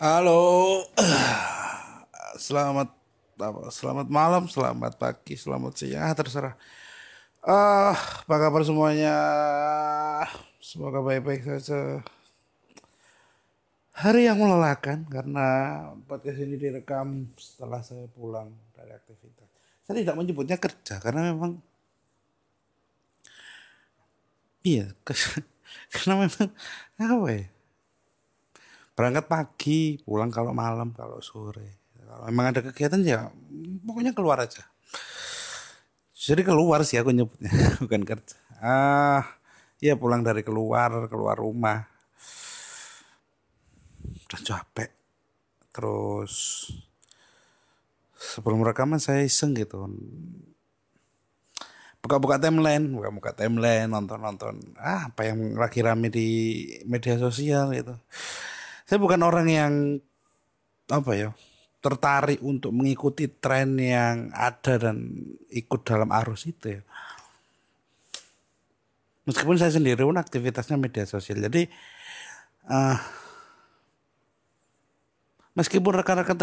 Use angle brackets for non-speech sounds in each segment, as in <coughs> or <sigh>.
Halo, <clears throat> selamat selamat malam, selamat pagi, selamat siang, ah, terserah. Ah, apa kabar semuanya? Semoga baik-baik saja. Hari yang melelahkan karena podcast ini direkam setelah saya pulang dari aktivitas. Saya tidak menyebutnya kerja karena memang iya, <laughs> karena memang apa ya? Berangkat pagi pulang kalau malam kalau sore. Kalau memang ada kegiatan ya pokoknya keluar aja. Jadi keluar sih aku nyebutnya <laughs> bukan kerja. Ah ya pulang dari keluar keluar rumah. Udah capek. Terus sebelum rekaman saya iseng gitu. Buka-buka timeline buka-buka timeline nonton-nonton ah apa yang lagi rame di media sosial gitu saya bukan orang yang apa ya tertarik untuk mengikuti tren yang ada dan ikut dalam arus itu ya. Meskipun saya sendiri pun aktivitasnya media sosial. Jadi uh, meskipun rekan-rekan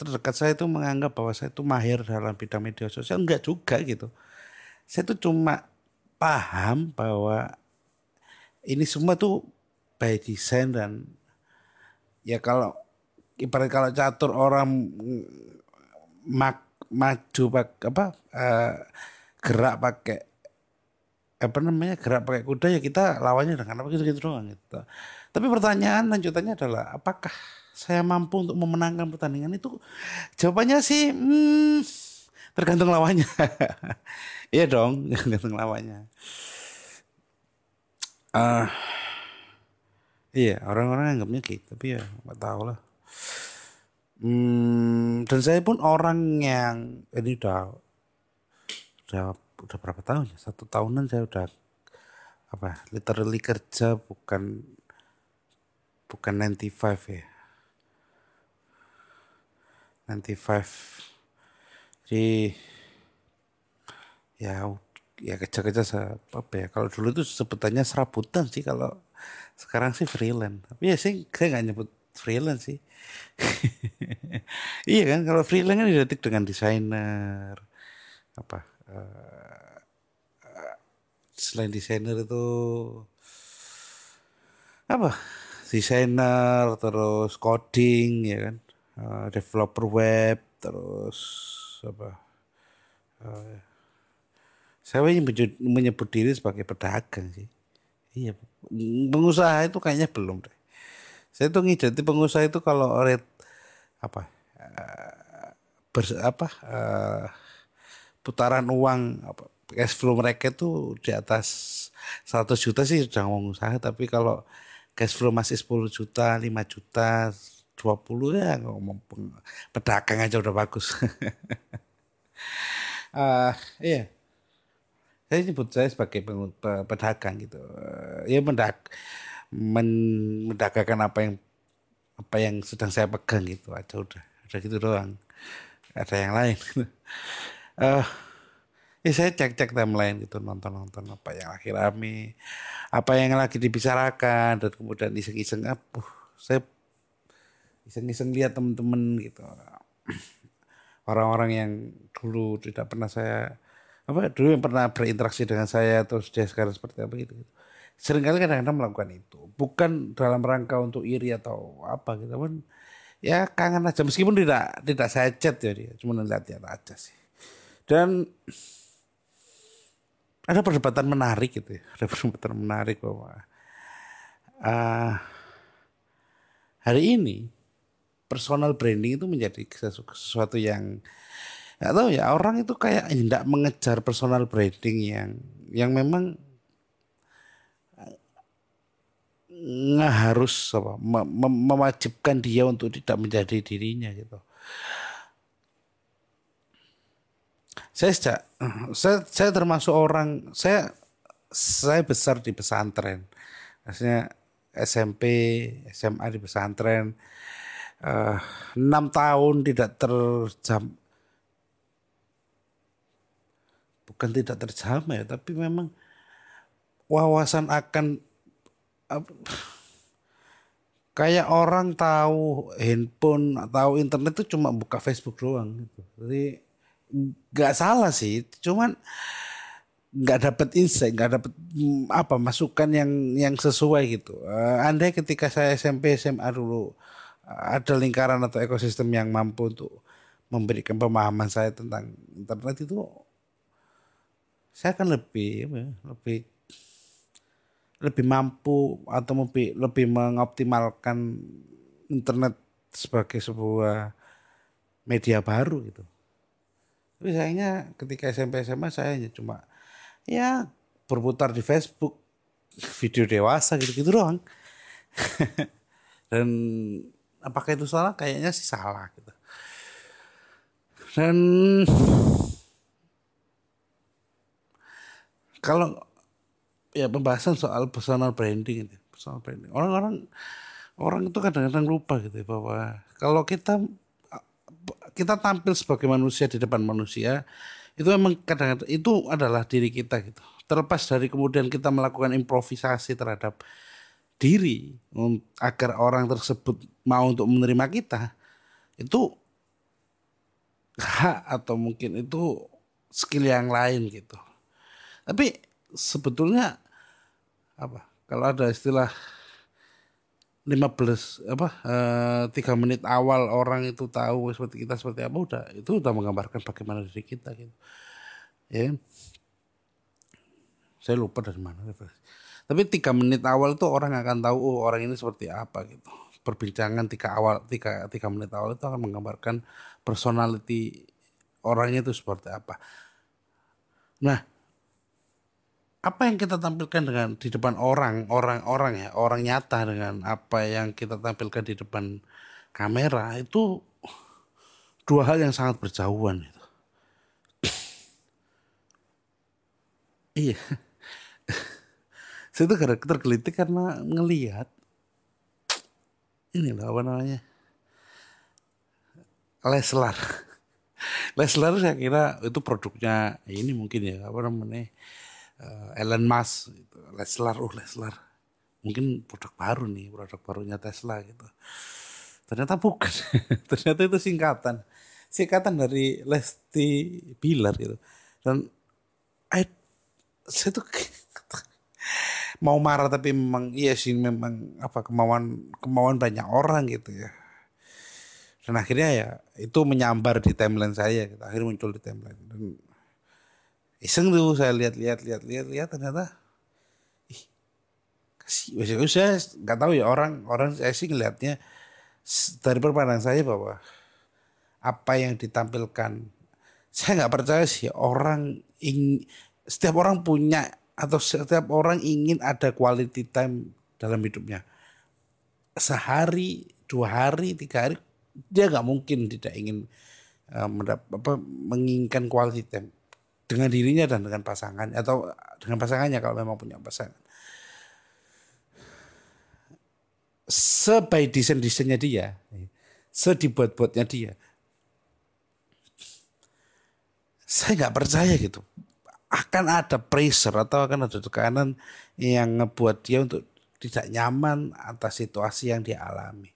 terdekat saya itu menganggap bahwa saya itu mahir dalam bidang media sosial, enggak juga gitu. Saya itu cuma paham bahwa ini semua tuh by design dan ya kalau ibarat kalau catur orang mak, maju pak apa uh, gerak pakai apa namanya gerak pakai kuda ya kita lawannya dengan apa gitu gitu doang gitu. Tapi pertanyaan lanjutannya adalah apakah saya mampu untuk memenangkan pertandingan itu? Jawabannya sih hmm, tergantung lawannya. <laughs> iya dong, <laughs> tergantung lawannya. Uh, Iya, orang-orang anggapnya gitu, tapi ya nggak tahu lah. Hmm, dan saya pun orang yang ini udah udah udah berapa tahun ya? Satu tahunan saya udah apa? Literally kerja bukan bukan 95 ya. 95 jadi ya ya kerja-kerja apa ya kalau dulu itu sebutannya serabutan sih kalau sekarang sih freelance. Tapi ya sih saya nggak nyebut freelance sih. <laughs> iya kan kalau freelance kan identik dengan desainer apa uh, selain desainer itu apa desainer terus coding ya kan uh, developer web terus apa uh, saya menyebut, menyebut diri sebagai pedagang sih iya pengusaha itu kayaknya belum deh. Saya tuh ngidati pengusaha itu kalau rate apa uh, ber, apa uh, putaran uang apa cash flow mereka itu di atas 100 juta sih sudah ngomong usaha tapi kalau cash flow masih 10 juta, 5 juta, 20 ya ngomong pedagang aja udah bagus. uh, <laughs> iya saya sebut saya sebagai pedagang gitu. Ya mendak men, mendagangkan apa yang apa yang sedang saya pegang gitu. Aja udah udah gitu doang. Ada yang lain uh, ya saya cek cek timeline gitu nonton nonton apa yang lagi rame apa yang lagi dibicarakan dan kemudian iseng iseng apa saya iseng iseng lihat temen-temen gitu. Orang-orang yang dulu tidak pernah saya apa dulu yang pernah berinteraksi dengan saya terus dia sekarang seperti apa gitu, gitu. sering kali kadang-kadang melakukan itu. Bukan dalam rangka untuk iri atau apa gitu pun ya kangen aja. Meskipun tidak tidak saya chat ya dia cuma lihat-lihat aja sih. Dan ada perdebatan menarik gitu ya ada perdebatan menarik bahwa uh, hari ini personal branding itu menjadi sesuatu yang nggak tahu ya orang itu kayak tidak mengejar personal branding yang yang memang nggak harus apa mem mewajibkan dia untuk tidak menjadi dirinya gitu. Saya sejak saya saya termasuk orang saya saya besar di pesantren. Maksudnya SMP, SMA di pesantren. Eh, enam uh, tahun tidak terjam bukan tidak terjamah ya, tapi memang wawasan akan kayak orang tahu handphone tahu internet itu cuma buka Facebook doang gitu. Jadi nggak salah sih cuman nggak dapat insight nggak dapat mm, apa masukan yang yang sesuai gitu. Uh, andai ketika saya SMP SMA dulu ada lingkaran atau ekosistem yang mampu untuk memberikan pemahaman saya tentang internet itu saya akan lebih lebih lebih mampu atau lebih lebih mengoptimalkan internet sebagai sebuah media baru gitu. Tapi sayangnya ketika SMP SMA saya hanya cuma ya berputar di Facebook <laughs> video dewasa gitu-gitu doang. <laughs> Dan apakah itu salah? Kayaknya sih salah gitu. Dan kalau ya pembahasan soal personal branding itu, personal branding. Orang-orang orang itu kadang-kadang lupa gitu ya, bahwa kalau kita kita tampil sebagai manusia di depan manusia itu memang kadang-kadang itu adalah diri kita gitu. Terlepas dari kemudian kita melakukan improvisasi terhadap diri agar orang tersebut mau untuk menerima kita itu hak atau mungkin itu skill yang lain gitu. Tapi sebetulnya apa? Kalau ada istilah 15 apa eh, tiga menit awal orang itu tahu seperti kita seperti apa udah itu udah menggambarkan bagaimana diri kita gitu ya saya lupa dari mana tapi tiga menit awal itu orang akan tahu oh orang ini seperti apa gitu perbincangan tiga awal tiga tiga menit awal itu akan menggambarkan personality orangnya itu seperti apa. Nah, apa yang kita tampilkan dengan di depan orang, orang-orang ya, orang nyata dengan apa yang kita tampilkan di depan kamera itu dua hal yang sangat berjauhan itu. <coughs> iya. <coughs> Saya itu tergelitik karena ngelihat <coughs> ini loh apa namanya Leslar. Leslar saya kira itu produknya ini mungkin ya apa namanya uh, Elon Musk gitu. Leslar, oh Leslar. Mungkin produk baru nih, produk barunya Tesla gitu. Ternyata bukan. <laughs> Ternyata itu singkatan. Singkatan dari Lesti Bilar gitu. Dan I, saya tuh <laughs> mau marah tapi memang iya sih memang apa kemauan kemauan banyak orang gitu ya dan akhirnya ya itu menyambar di timeline saya gitu. akhirnya muncul di timeline dan iseng tuh saya lihat-lihat lihat-lihat lihat ternyata ih kasih. Saya nggak tahu ya orang orang saya sih ngelihatnya dari perpandangan saya bahwa apa yang ditampilkan saya nggak percaya sih orang ing, setiap orang punya atau setiap orang ingin ada quality time dalam hidupnya. Sehari dua hari tiga hari dia nggak mungkin tidak ingin uh, mendap, apa, menginginkan quality time dengan dirinya dan dengan pasangan atau dengan pasangannya kalau memang punya pasangan. Sebaik desain-desainnya dia, sedibuat-buatnya dia, saya nggak percaya gitu akan ada pressure atau akan ada tekanan yang ngebuat dia untuk tidak nyaman atas situasi yang dia alami.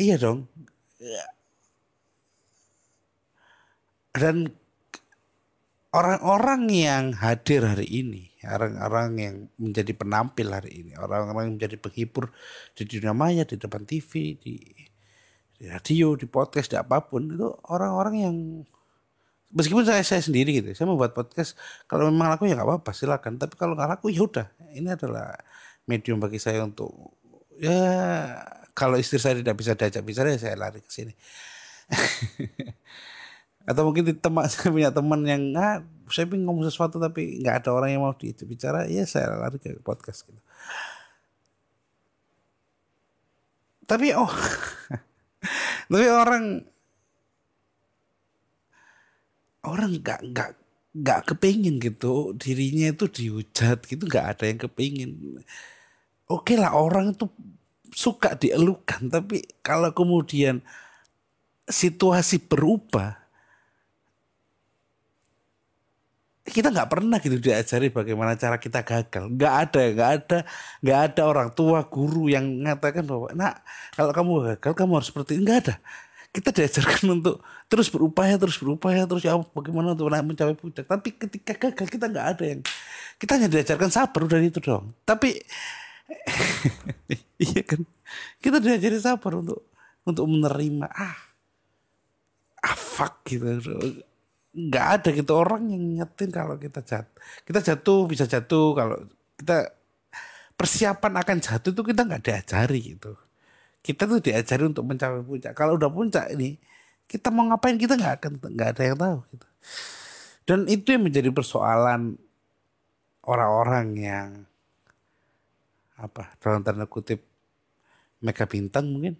Iya dong. Dan orang-orang yang hadir hari ini, orang-orang yang menjadi penampil hari ini, orang-orang yang menjadi penghibur di dunia maya, di depan TV, di, di radio, di podcast, di apa pun, itu orang-orang yang meskipun saya saya sendiri gitu, saya membuat podcast, kalau memang laku ya nggak apa-apa, silakan. Tapi kalau nggak laku ya udah, ini adalah medium bagi saya untuk ya kalau istri saya tidak bisa diajak bicara ya saya lari ke sini. <laughs> Atau mungkin di teman <laughs> saya punya teman yang nggak saya ingin ngomong sesuatu tapi nggak ada orang yang mau bicara, ya saya lari ke podcast gitu. Tapi oh, <laughs> tapi orang orang nggak nggak nggak kepingin gitu dirinya itu dihujat gitu nggak ada yang kepingin oke lah orang itu suka dielukan tapi kalau kemudian situasi berubah kita nggak pernah gitu diajari bagaimana cara kita gagal. Nggak ada nggak ada nggak ada orang tua guru yang mengatakan bahwa nak kalau kamu gagal kamu harus seperti ini. Nggak ada. Kita diajarkan <laughs> untuk terus berupaya terus berupaya terus ya bagaimana untuk mencapai puncak? Tapi ketika gagal kita nggak ada yang kita hanya diajarkan sabar udah itu dong tapi <laughs> iya kan? Kita diajari sabar untuk untuk menerima ah ah fuck gitu nggak ada gitu. Orang yang nyetin kalau kita jatuh kita jatuh bisa jatuh. Kalau kita persiapan akan jatuh itu kita nggak diajari gitu. Kita tuh diajari untuk mencapai puncak. Kalau udah puncak ini kita mau ngapain kita nggak akan nggak ada yang tahu gitu. Dan itu yang menjadi persoalan orang-orang yang apa dalam tanda kutip mega bintang mungkin.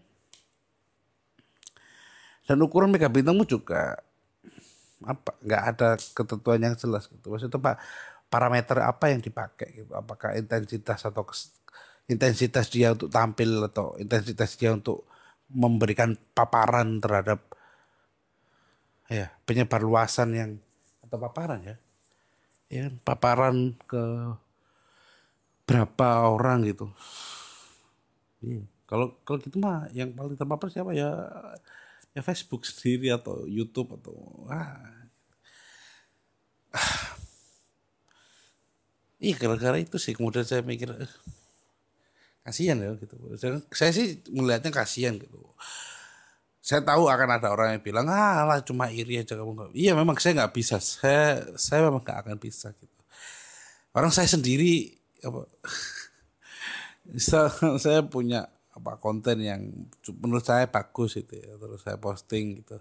Dan ukuran mega bintangmu juga apa nggak ada ketentuan yang jelas gitu. Maksudnya pak parameter apa yang dipakai gitu? Apakah intensitas atau intensitas dia untuk tampil atau intensitas dia untuk memberikan paparan terhadap ya penyebar luasan yang atau paparan ya? Ya paparan ke berapa orang gitu. Iya. kalau kalau gitu mah yang paling terpapar siapa? Ya ya Facebook sendiri atau YouTube atau ah. Iya <sighs> gara-gara itu sih kemudian saya mikir eh, kasihan ya gitu. Saya sih melihatnya kasihan gitu. Saya tahu akan ada orang yang bilang ah lah cuma iri aja kamu. Iya memang saya nggak bisa. Saya saya memang nggak akan bisa gitu. Orang saya sendiri apa <laughs> saya punya apa konten yang menurut saya bagus itu ya terus saya posting gitu.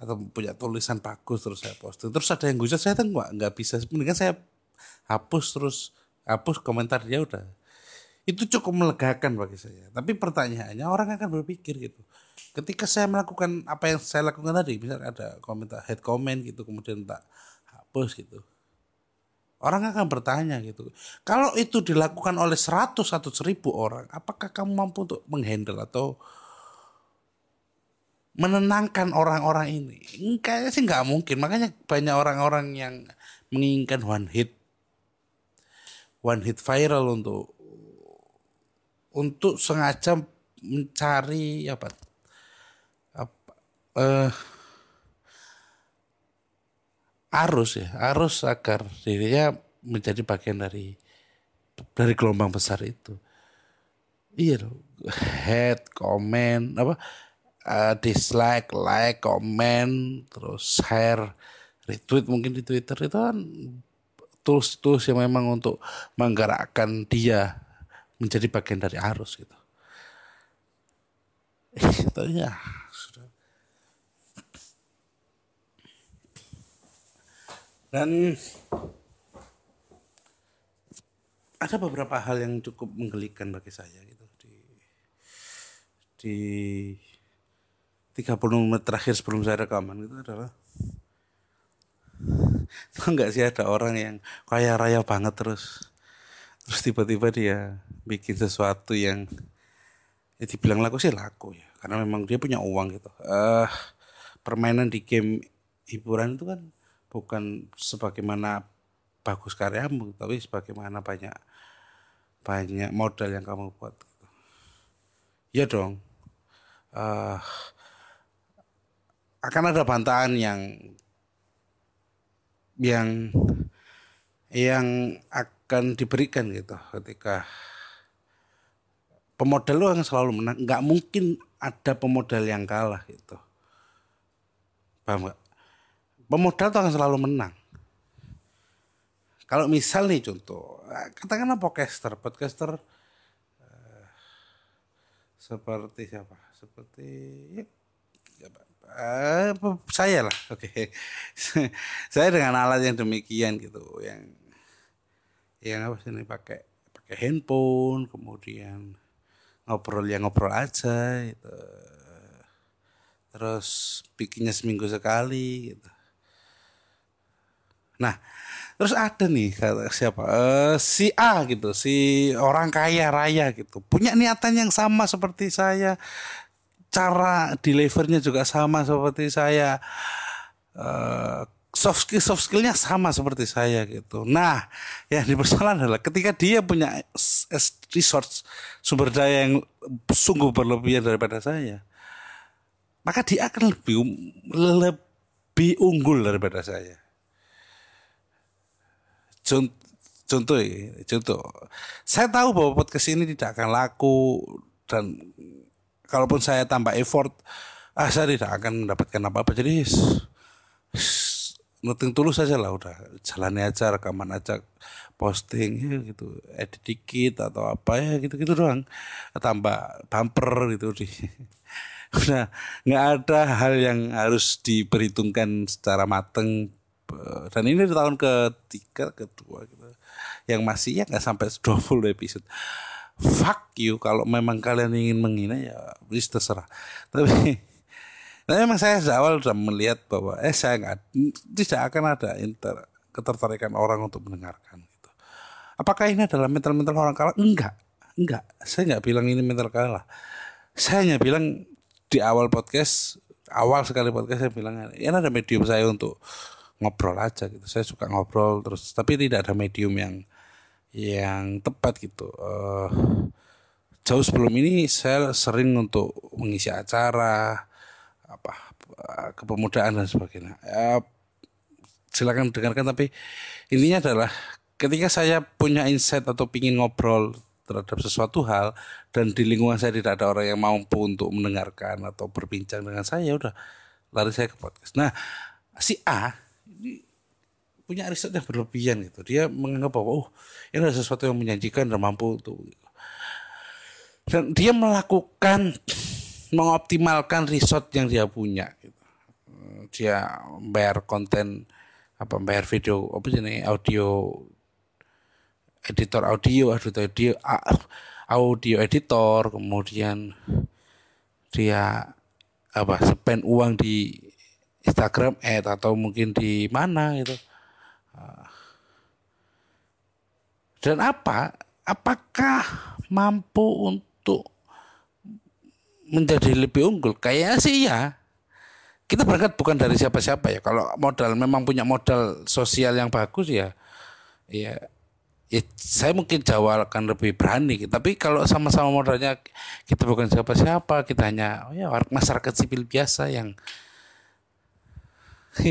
Atau punya tulisan bagus terus saya posting. Terus ada yang gue saya tuh nggak nggak bisa. Mendingan saya hapus terus hapus komentar dia udah. Itu cukup melegakan bagi saya. Tapi pertanyaannya orang akan berpikir gitu. Ketika saya melakukan apa yang saya lakukan tadi misalnya ada komentar head comment gitu kemudian tak hapus gitu Orang akan bertanya gitu. Kalau itu dilakukan oleh 100 atau 1000 orang, apakah kamu mampu untuk menghandle atau menenangkan orang-orang ini? Kayaknya sih nggak mungkin. Makanya banyak orang-orang yang menginginkan one hit one hit viral untuk untuk sengaja mencari apa apa uh, arus ya arus agar dirinya menjadi bagian dari dari gelombang besar itu. Iya loh head comment apa uh, dislike like comment terus share retweet mungkin di twitter itu kan tools-tools yang memang untuk menggerakkan dia menjadi bagian dari arus gitu. <laughs> Itu ya Dan ada beberapa hal yang cukup menggelikan bagi saya gitu di di 30 menit terakhir sebelum saya rekaman itu adalah Tahu nggak sih ada orang yang kaya raya banget terus terus tiba-tiba dia bikin sesuatu yang ya dibilang laku sih laku ya karena memang dia punya uang gitu. uh, permainan di game hiburan itu kan bukan sebagaimana bagus karyamu tapi sebagaimana banyak banyak modal yang kamu buat. Ya dong. Uh, akan ada bantahan yang yang yang akan diberikan gitu ketika pemodal lo yang selalu menang. Nggak mungkin ada pemodal yang kalah gitu. Paham gak? Pemodal itu akan selalu menang. Kalau misal nih contoh, katakanlah podcaster, podcaster uh, seperti siapa? Seperti ya, uh, saya lah, <laughs> oke. Okay. saya dengan alat yang demikian gitu, yang yang apa sih ini pakai pakai handphone, kemudian ngobrol yang ngobrol aja, gitu. terus bikinnya seminggu sekali, gitu Nah, terus ada nih kata siapa? Uh, si A gitu, si orang kaya raya gitu. Punya niatan yang sama seperti saya. Cara delivernya juga sama seperti saya. Uh, soft skill soft skillnya sama seperti saya gitu. Nah, yang dipersoalkan adalah ketika dia punya resource sumber daya yang sungguh berlebihan daripada saya, maka dia akan lebih lebih unggul daripada saya. Contoh, contoh, contoh, saya tahu bahwa podcast ini tidak akan laku dan kalaupun saya tambah effort, ah saya tidak akan mendapatkan apa-apa. Jadi noting tulus saja lah udah. Jalani aja rekaman aja posting ya gitu. Edit dikit atau apa ya gitu gitu doang. Tambah bumper gitu di <laughs> udah nggak ada hal yang harus diperhitungkan secara mateng dan ini di tahun ketiga kedua gitu yang masih ya nggak sampai <laughs> 20 episode fuck you kalau memang kalian ingin menghina ya bisa terserah tapi <laughs> Nah, memang saya sejak awal sudah melihat bahwa eh saya nggak tidak akan ada inter, ketertarikan orang untuk mendengarkan gitu. Apakah ini adalah mental-mental orang kalah? Enggak, enggak. Saya nggak bilang ini mental kalah. Saya hanya bilang di awal podcast, awal sekali podcast saya bilang ini ada medium saya untuk ngobrol aja gitu. Saya suka ngobrol terus, tapi tidak ada medium yang yang tepat gitu. Uh, jauh sebelum ini saya sering untuk mengisi acara apa kepemudaan dan sebagainya. Ya, silakan dengarkan tapi intinya adalah ketika saya punya insight atau ingin ngobrol terhadap sesuatu hal dan di lingkungan saya tidak ada orang yang mampu untuk mendengarkan atau berbincang dengan saya ya udah lari saya ke podcast. Nah si A punya riset yang berlebihan gitu. Dia menganggap bahwa oh ini adalah sesuatu yang menjanjikan dan mampu untuk dan dia melakukan mengoptimalkan resort yang dia punya gitu. dia bayar konten apa bayar video apa sih ini audio editor audio editor audio audio editor kemudian dia apa spend uang di Instagram ad atau mungkin di mana gitu dan apa apakah mampu untuk menjadi lebih unggul? Kayaknya sih ya. Kita berangkat bukan dari siapa-siapa ya. Kalau modal memang punya modal sosial yang bagus ya, ya, ya saya mungkin Jawa akan lebih berani. Tapi kalau sama-sama modalnya kita bukan siapa-siapa, kita hanya oh ya masyarakat sipil biasa yang, <laughs>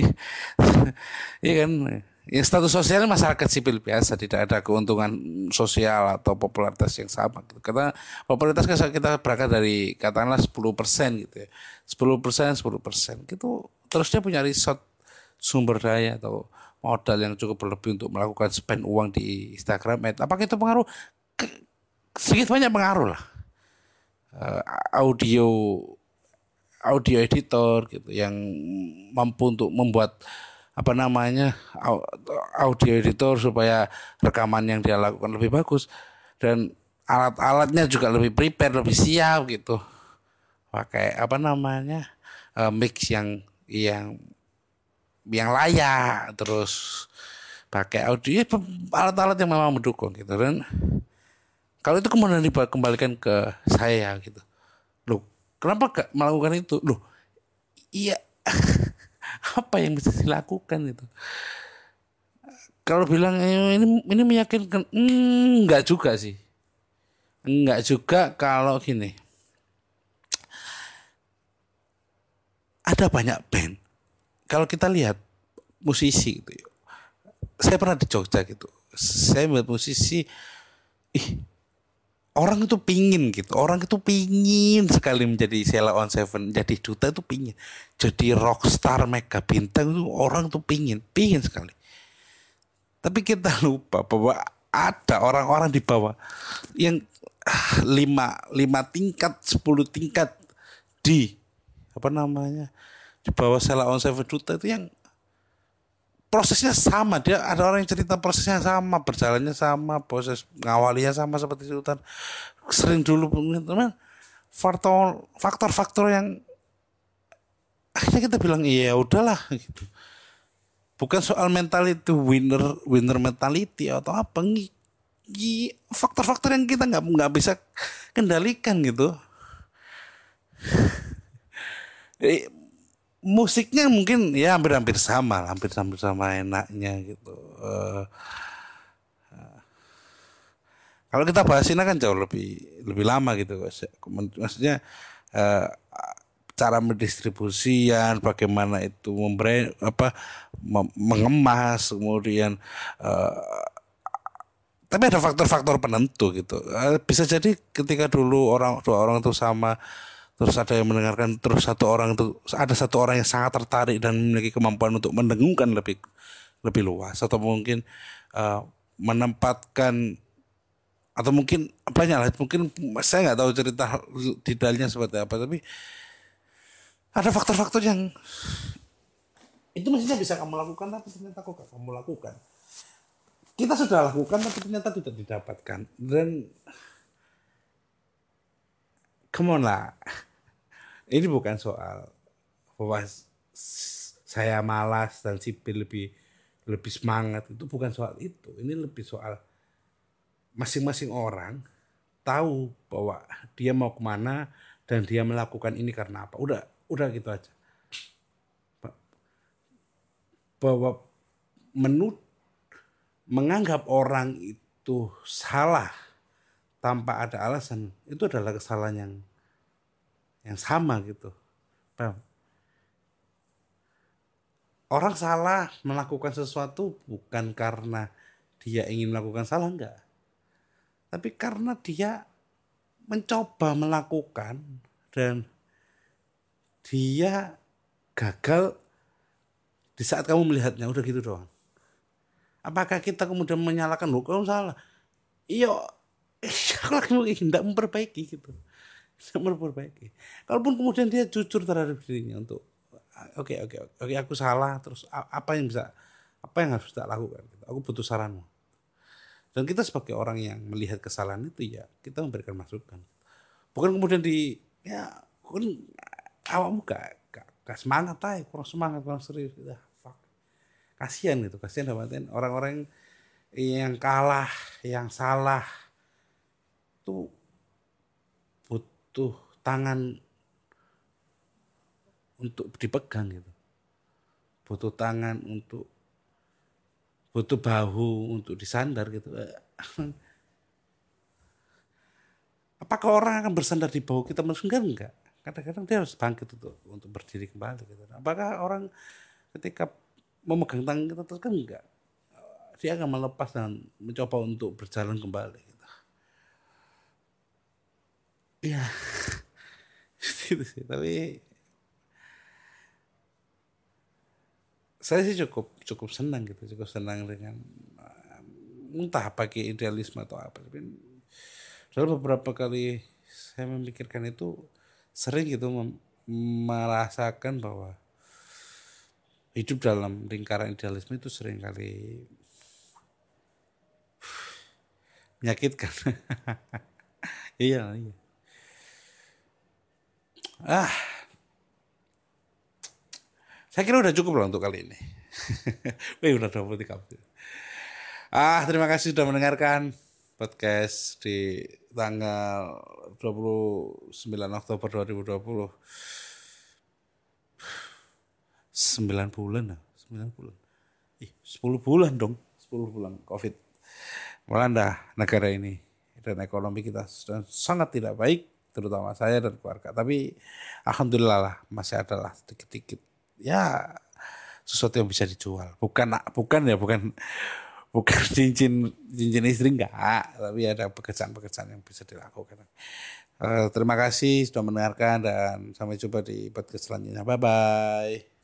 iya kan ya status sosialnya masyarakat sipil biasa tidak ada keuntungan sosial atau popularitas yang sama gitu. karena popularitas kita berangkat dari katakanlah 10 persen gitu ya. 10 persen 10 persen. Gitu. Terus dia punya resort sumber daya atau modal yang cukup berlebih untuk melakukan spend uang di Instagram apakah itu pengaruh? Sedikit banyak pengaruh lah. Uh, audio audio editor gitu yang mampu untuk membuat apa namanya audio editor supaya rekaman yang dia lakukan lebih bagus. Dan alat-alatnya juga lebih prepare lebih siap gitu. Pakai apa namanya uh, mix yang yang yang layak terus pakai audio. Ya, alat-alat yang memang mendukung gitu. Dan kalau itu kemudian dikembalikan ke saya gitu. Loh kenapa gak melakukan itu? Loh iya <laughs> apa yang bisa dilakukan itu? Kalau bilang eh, ini ini meyakinkan hmm, enggak juga sih. Enggak juga kalau gini. Ada banyak band. Kalau kita lihat musisi gitu saya pernah di Jogja gitu. Saya melihat musisi ih orang itu pingin gitu. Orang itu pingin sekali menjadi Sheila on Seven jadi duta itu pingin. Jadi rockstar mega bintang itu orang itu pingin pingin sekali. Tapi kita <laughs> lupa bahwa ada orang-orang di bawah yang ah, lima lima tingkat sepuluh tingkat di apa namanya di bawah Sheila on Seven duta itu yang prosesnya sama. Dia ada orang yang cerita prosesnya sama berjalannya sama proses ngawalinya sama seperti sultan sering dulu teman faktor faktor-faktor yang akhirnya kita bilang iya udahlah gitu. Bukan soal mentality winner winner mentality atau apa faktor-faktor yang kita nggak nggak bisa kendalikan gitu <laughs> musiknya mungkin ya hampir-hampir sama, hampir-hampir sama enaknya gitu. Uh, kalau kita bahas ini kan jauh lebih lebih lama gitu, maksudnya uh, cara mendistribusian, bagaimana itu memberi apa mengemas, kemudian uh, tapi ada faktor-faktor penentu gitu. Uh, bisa jadi ketika dulu orang dua orang itu sama terus ada yang mendengarkan terus satu orang itu ada satu orang yang sangat tertarik dan memiliki kemampuan untuk mendengungkan lebih lebih luas. Atau mungkin uh, menempatkan atau mungkin banyak lah mungkin saya nggak tahu cerita detailnya seperti apa tapi ada faktor-faktor yang itu mestinya bisa kamu lakukan tapi ternyata kok kamu lakukan? Kita sudah lakukan tapi ternyata tidak didapatkan. Dan come on lah ini bukan soal bahwa saya malas dan sipil lebih lebih semangat. Itu bukan soal itu. Ini lebih soal masing-masing orang tahu bahwa dia mau ke mana dan dia melakukan ini karena apa. Udah udah gitu aja. Bahwa menurut menganggap orang itu salah tanpa ada alasan itu adalah kesalahan yang yang sama gitu. Paham? Orang salah melakukan sesuatu bukan karena dia ingin melakukan salah enggak. Tapi karena dia mencoba melakukan dan dia gagal di saat kamu melihatnya udah gitu doang. Apakah kita kemudian menyalahkan kamu salah? Iya, <laughs> aku lagi tidak memperbaiki gitu memperbaiki. Kalaupun kemudian dia jujur terhadap dirinya untuk oke okay, oke okay, oke okay, aku salah terus apa yang bisa apa yang harus kita lakukan? Aku butuh saranmu. Dan kita sebagai orang yang melihat kesalahan itu ya kita memberikan masukan. Bukan kemudian di ya kan awakmu gak, gak, semangat aja, kurang semangat, kurang serius. Ya, fuck. Kasihan gitu, kasihan dapatin orang-orang yang kalah, yang salah itu butuh tangan untuk dipegang gitu. Butuh tangan untuk butuh bahu untuk disandar gitu. <laughs> Apakah orang akan bersandar di bahu kita enggak enggak? Kadang-kadang dia harus bangkit untuk untuk berdiri kembali gitu. Apakah orang ketika memegang tangan kita terus kan enggak? Dia akan melepas dan mencoba untuk berjalan kembali. Iya. <laughs> itu sih, tapi saya sih cukup cukup senang gitu, cukup senang dengan entah pakai idealisme atau apa. Tapi dalam beberapa kali saya memikirkan itu sering gitu merasakan bahwa hidup dalam lingkaran idealisme itu sering kali <sighs> menyakitkan. <laughs> iya, iya. Ah, saya kira udah cukup lah untuk kali ini. <laughs> Wih, udah 23 menit. Ah, terima kasih sudah mendengarkan podcast di tanggal 29 Oktober 2020. 9 bulan lah, 9 bulan. Ih, 10 bulan dong, 10 bulan Covid. Melanda negara ini dan ekonomi kita sudah sangat tidak baik terutama saya dan keluarga. Tapi alhamdulillah lah masih ada lah sedikit-sedikit ya sesuatu yang bisa dijual. Bukan bukan ya bukan <laughs> bukan cincin cincin istri enggak, tapi ada pekerjaan-pekerjaan yang bisa dilakukan. Uh, terima kasih sudah mendengarkan dan sampai jumpa di podcast selanjutnya. Bye bye.